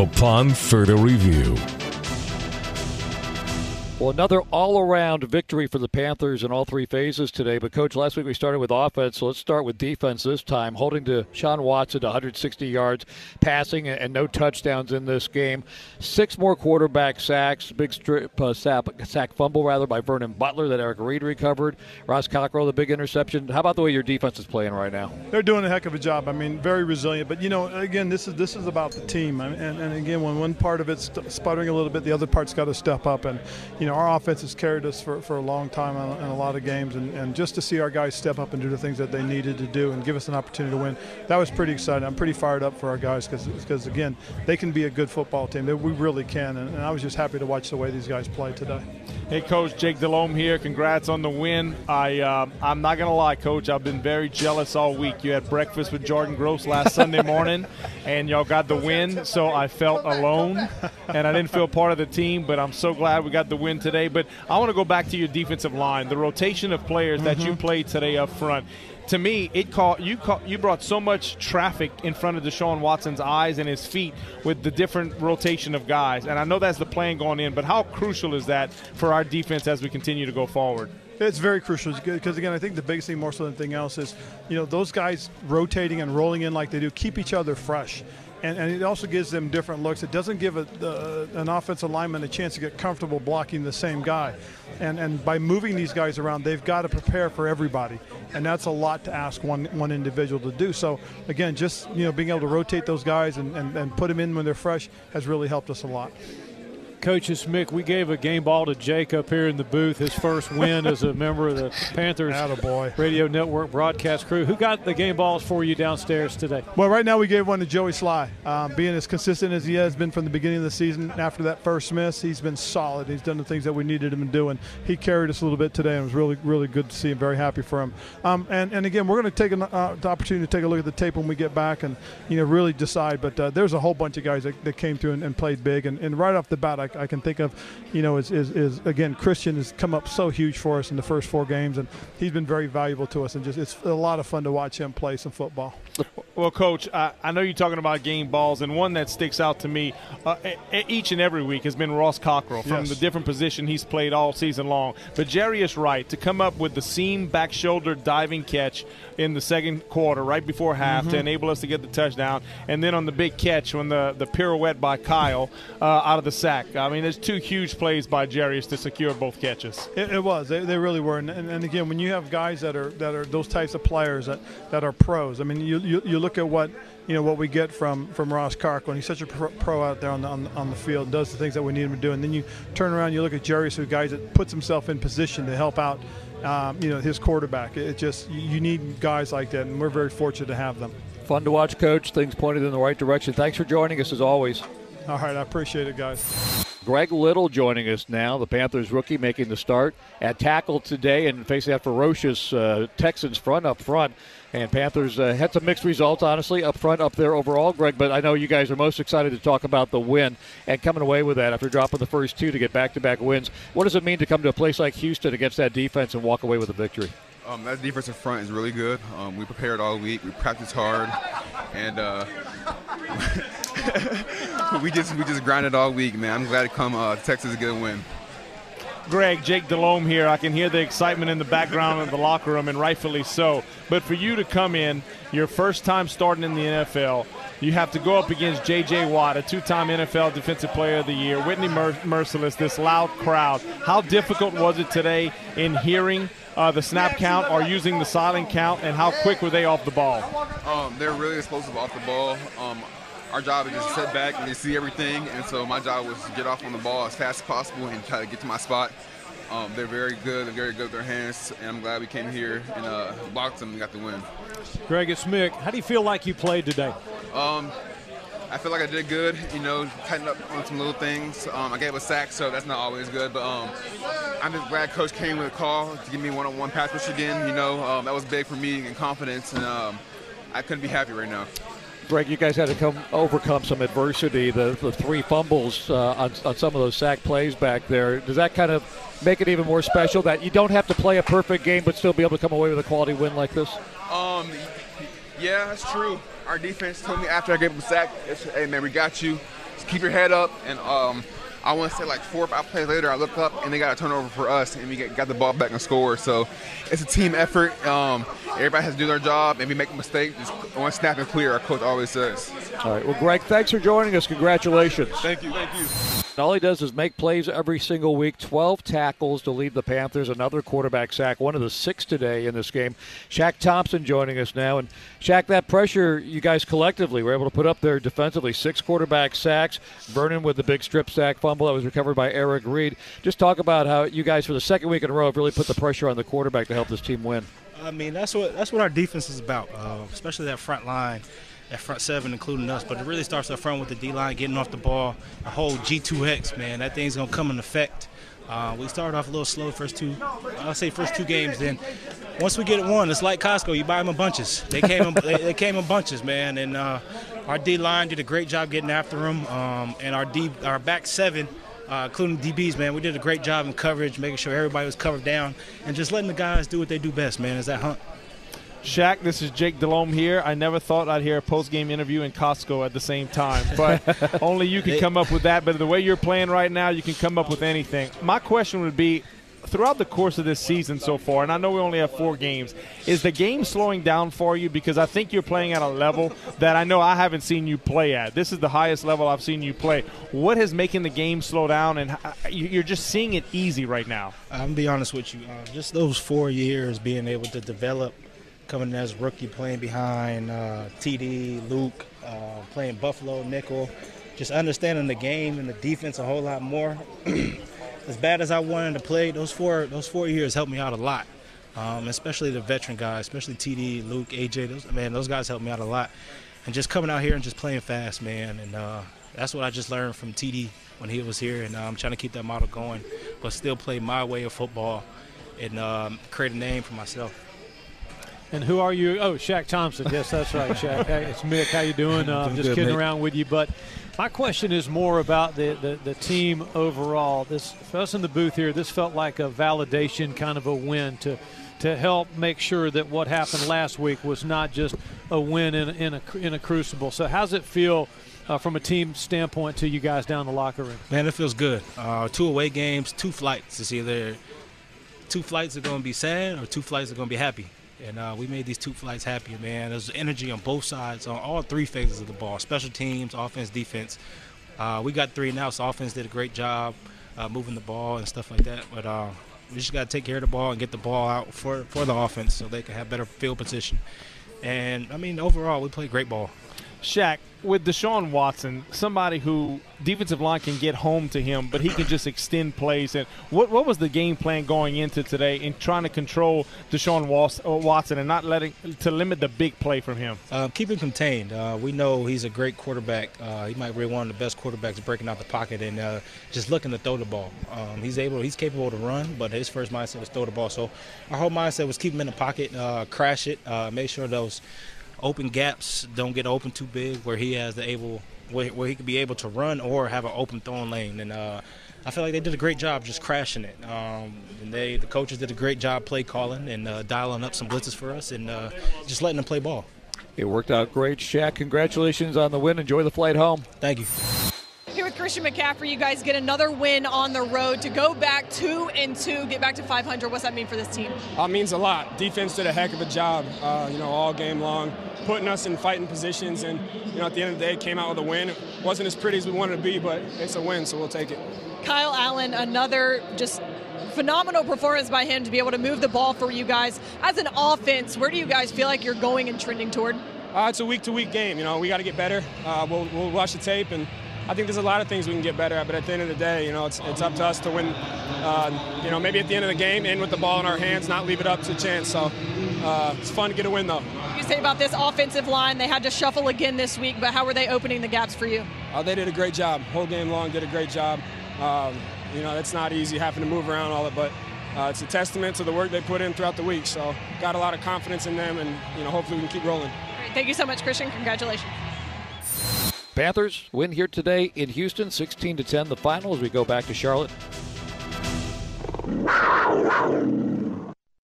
upon further review. Well, another all around victory for the Panthers in all three phases today. But, Coach, last week we started with offense, so let's start with defense this time. Holding to Sean Watson to 160 yards passing and no touchdowns in this game. Six more quarterback sacks, big strip, uh, sack, sack fumble, rather, by Vernon Butler that Eric Reid recovered. Ross Cockrell, the big interception. How about the way your defense is playing right now? They're doing a heck of a job. I mean, very resilient. But, you know, again, this is this is about the team. And, and again, when one part of it's sputtering a little bit, the other part's got to step up. And, you know, know, our offense has carried us for, for a long time in a lot of games, and, and just to see our guys step up and do the things that they needed to do and give us an opportunity to win, that was pretty exciting. I'm pretty fired up for our guys because, again, they can be a good football team. We really can, and, and I was just happy to watch the way these guys play today. Hey, Coach Jake Delhomme here. Congrats on the win. I uh, I'm not gonna lie, Coach. I've been very jealous all week. You had breakfast with Jordan Gross last Sunday morning, and y'all got the win. So I felt alone, and I didn't feel part of the team. But I'm so glad we got the win today. But I want to go back to your defensive line, the rotation of players mm-hmm. that you mm-hmm. played today up front to me, it caught you caught, you brought so much traffic in front of Deshaun Watson's eyes and his feet with the different rotation of guys. And I know that's the plan going in, but how crucial is that for our defense as we continue to go forward? It's very crucial because again, I think the biggest thing more so than anything else is, you know, those guys rotating and rolling in like they do keep each other fresh and, and it also gives them different looks. It doesn't give a, an offensive lineman a chance to get comfortable blocking the same guy. And, and by moving these guys around, they've got to prepare for everybody. And that's a lot to ask one, one individual to do. So, again, just you know being able to rotate those guys and, and, and put them in when they're fresh has really helped us a lot. Coaches Mick, we gave a game ball to Jake up here in the booth, his first win as a member of the Panthers Attaboy. Radio Network broadcast crew. Who got the game balls for you downstairs today? Well, right now we gave one to Joey Slye. Um, being as consistent as he has been from the beginning of the season, after that first miss, he's been solid. He's done the things that we needed him to do, and he carried us a little bit today, and it was really, really good to see him. Very happy for him. Um, and, and again, we're going to take an uh, opportunity to take a look at the tape when we get back and you know really decide. But uh, there's a whole bunch of guys that, that came through and, and played big, and, and, right off the bat, I, I can think of you know, is, is, is, again, Christian has come up so huge for us in the first four games, and he's been very valuable to us. And just it's a lot of fun to watch him play some football. Well, Coach, I, I know you're talking about game balls, and one that sticks out to me uh, each and every week has been Ross Cockrell from yes. the different position he's played all season long. But Jarius Wright to come up with the seam back shoulder diving catch in the second quarter, right before half, mm-hmm. to enable us to get the touchdown, and then on the big catch when the the pirouette by Kyle uh, out of the sack. I mean, there's two huge plays by Jarius to secure both catches. It, it was. They, they, really were. And, and, and, again, when you have guys that are that are those types of players that, that are pros, I mean, you, you, you look at what you know what we get from from Ross Cockrell. He's such a pro, pro out there on the, on, on, the field, does the things that we need him to do. And then you turn around, you look at Jerry, who guys that puts himself in position to help out, um, you know, his quarterback. It just you need guys like that, and we're very fortunate to have them. Fun to watch, Coach. Things pointed in the right direction. Thanks for joining us as always. All right, I appreciate it, guys. Greg Little joining us now, the Panthers rookie making the start at tackle today and facing that ferocious uh, Texans front up front. And Panthers uh, had some mixed results, honestly, up front, up there overall, Greg. But I know you guys are most excited to talk about the win and coming away with that after dropping the first two to get back to back wins. What does it mean to come to a place like Houston against that defense and walk away with a victory? Um, that defensive front is really good. Um, we prepared all week. We practiced hard, and uh, we just we just grinded all week, man. I'm glad to come uh, Texas to get a win. Greg, Jake Delhomme here. I can hear the excitement in the background of the locker room, and rightfully so. But for you to come in, your first time starting in the NFL, you have to go up against J.J. Watt, a two-time NFL Defensive Player of the Year, Whitney Mer- Mercilus, this loud crowd. How difficult was it today in hearing uh, the snap count or using the silent count, and how quick were they off the ball? Um, they're really explosive off the ball. Um, our job is just sit back and they see everything. And so my job was to get off on the ball as fast as possible and try to get to my spot. Um, they're very good. They're very good with their hands, and I'm glad we came here and uh, boxed them and got the win. Greg, it's Mick. How do you feel like you played today? Um, I feel like I did good. You know, tightened up on some little things. Um, I gave a sack, so that's not always good. But um, I'm just glad Coach came with a call to give me one-on-one pass rush again. You know, um, that was big for me and confidence, and um, I couldn't be happy right now. Greg, you guys had to come overcome some adversity. The, the three fumbles uh, on, on some of those sack plays back there. Does that kind of make it even more special that you don't have to play a perfect game but still be able to come away with a quality win like this? Um, yeah, that's true. Our defense told me after I gave them a sack, "Hey man, we got you." just keep your head up and um, I want to say like four or five plays later, I look up and they got a turnover for us, and we get, got the ball back and score. So it's a team effort. Um, everybody has to do their job. If we make a mistake, just one snap and clear. Our coach always says. All right. Well, Greg, thanks for joining us. Congratulations. Thank you. Thank you. All he does is make plays every single week. 12 tackles to lead the Panthers. Another quarterback sack, one of the six today in this game. Shaq Thompson joining us now. And Shaq, that pressure you guys collectively were able to put up there defensively. Six quarterback sacks. Vernon with the big strip sack fumble that was recovered by Eric Reid. Just talk about how you guys, for the second week in a row, have really put the pressure on the quarterback to help this team win. I mean, that's what that's what our defense is about, uh, especially that front line that front seven, including us. But it really starts up front with the D line getting off the ball. A whole G2X, man, that thing's gonna come in effect. Uh, we started off a little slow first two, I'll say first two games. Then once we get it one, it's like Costco. You buy them in bunches. They came in, they, they, came in bunches, man. And uh, our D line did a great job getting after them. Um, and our D, our back seven. Uh, including DBs, man. We did a great job in coverage, making sure everybody was covered down, and just letting the guys do what they do best, man, is that hunt. Shaq, this is Jake Delhomme here. I never thought I'd hear a post-game interview in Costco at the same time, but only you can come up with that. But the way you're playing right now, you can come up with anything. My question would be, throughout the course of this season so far, and I know we only have four games, is the game slowing down for you? Because I think you're playing at a level that I know I haven't seen you play at. This is the highest level I've seen you play. What is making the game slow down, and you're just seeing it easy right now? I'm gonna be honest with you. Uh, just those four years being able to develop – coming in as rookie, playing behind uh, TD, Luke, uh, playing Buffalo, nickel, just understanding the game and the defense a whole lot more. as bad as I wanted to play, those four those four years helped me out a lot. Um, especially the veteran guys, especially TD, Luke, AJ. Those, man, those guys helped me out a lot. And just coming out here and just playing fast, man. And uh, that's what I just learned from TD when he was here. And uh, I'm trying to keep that model going, but still play my way of football and um, create a name for myself. And who are you? Oh, Shaq Thompson. Yes, that's right, Shaq. Hey, it's Mick. How you doing? Uh, I'm just good, kidding mate. around with you. But my question is more about the, the, the, team overall. This for us in the booth here, this felt like a validation, kind of a win to to help make sure that what happened last week was not just a win in, in a in a crucible. So how's it feel? Uh, from a team standpoint, to you guys down the locker room, man, it feels good. Uh, two away games, two flights. It's either two flights are going to be sad or two flights are going to be happy and uh, we made these two flights happy, man. There's energy on both sides, on all three phases of the ball special teams, offense, defense. Uh, we got three now, so offense did a great job uh, moving the ball and stuff like that. But uh, we just got to take care of the ball and get the ball out for, for the offense so they can have better field position. And, I mean, overall, we played great ball. Shaq, with Deshaun Watson, somebody who defensive line can get home to him, but he can just extend plays. And what what was the game plan going into today in trying to control Deshaun uh, Watson and not letting to limit the big play from him? Uh, keep him contained. Uh, we know he's a great quarterback. Uh, he might be one of the best quarterbacks breaking out the pocket and uh, just looking to throw the ball. Um, he's able, he's capable to run, but his first mindset was throw the ball. So our whole mindset was keep him in the pocket, uh, crash it, make sure those open gaps don't get open too big where he has the able where, where he could be able to run or have an open throwing lane and uh, I feel like they did a great job just crashing it. Um, and they, the coaches did a great job play calling and uh, dialing up some blitzes for us and uh, just letting them play ball. It worked out great, Shaq. Congratulations on the win. Enjoy the flight home. Thank you. With Christian McCaffrey, you guys get another win on the road to go back two and two, get back to 500. What's that mean for this team? Uh, means a lot. Defense did a heck of a job, uh, you know, all game long, putting us in fighting positions, and you know, at the end of the day, came out with a win. It wasn't as pretty as we wanted to be, but it's a win, so we'll take it. Kyle Allen, another just phenomenal performance by him to be able to move the ball for you guys. As an offense, where do you guys feel like you're going and trending toward? Uh, it's a week-to-week game. You know, we got to get better. Uh, we'll, we'll watch the tape and I think there's a lot of things we can get better at, but at the end of the day, you know, it's, it's up to us to win. Uh, you know, maybe at the end of the game, end with the ball in our hands, not leave it up to chance. So uh, it's fun to get a win, though. You say about this offensive line, they had to shuffle again this week, but how were they opening the gaps for you? Uh, they did a great job. Whole game long, did a great job. Um, you know, it's not easy having to move around all it, but uh, it's a testament to the work they put in throughout the week. So got a lot of confidence in them, and you know, hopefully we can keep rolling. Thank you so much, Christian. Congratulations. Panthers win here today in Houston, 16 to 10. The final as we go back to Charlotte.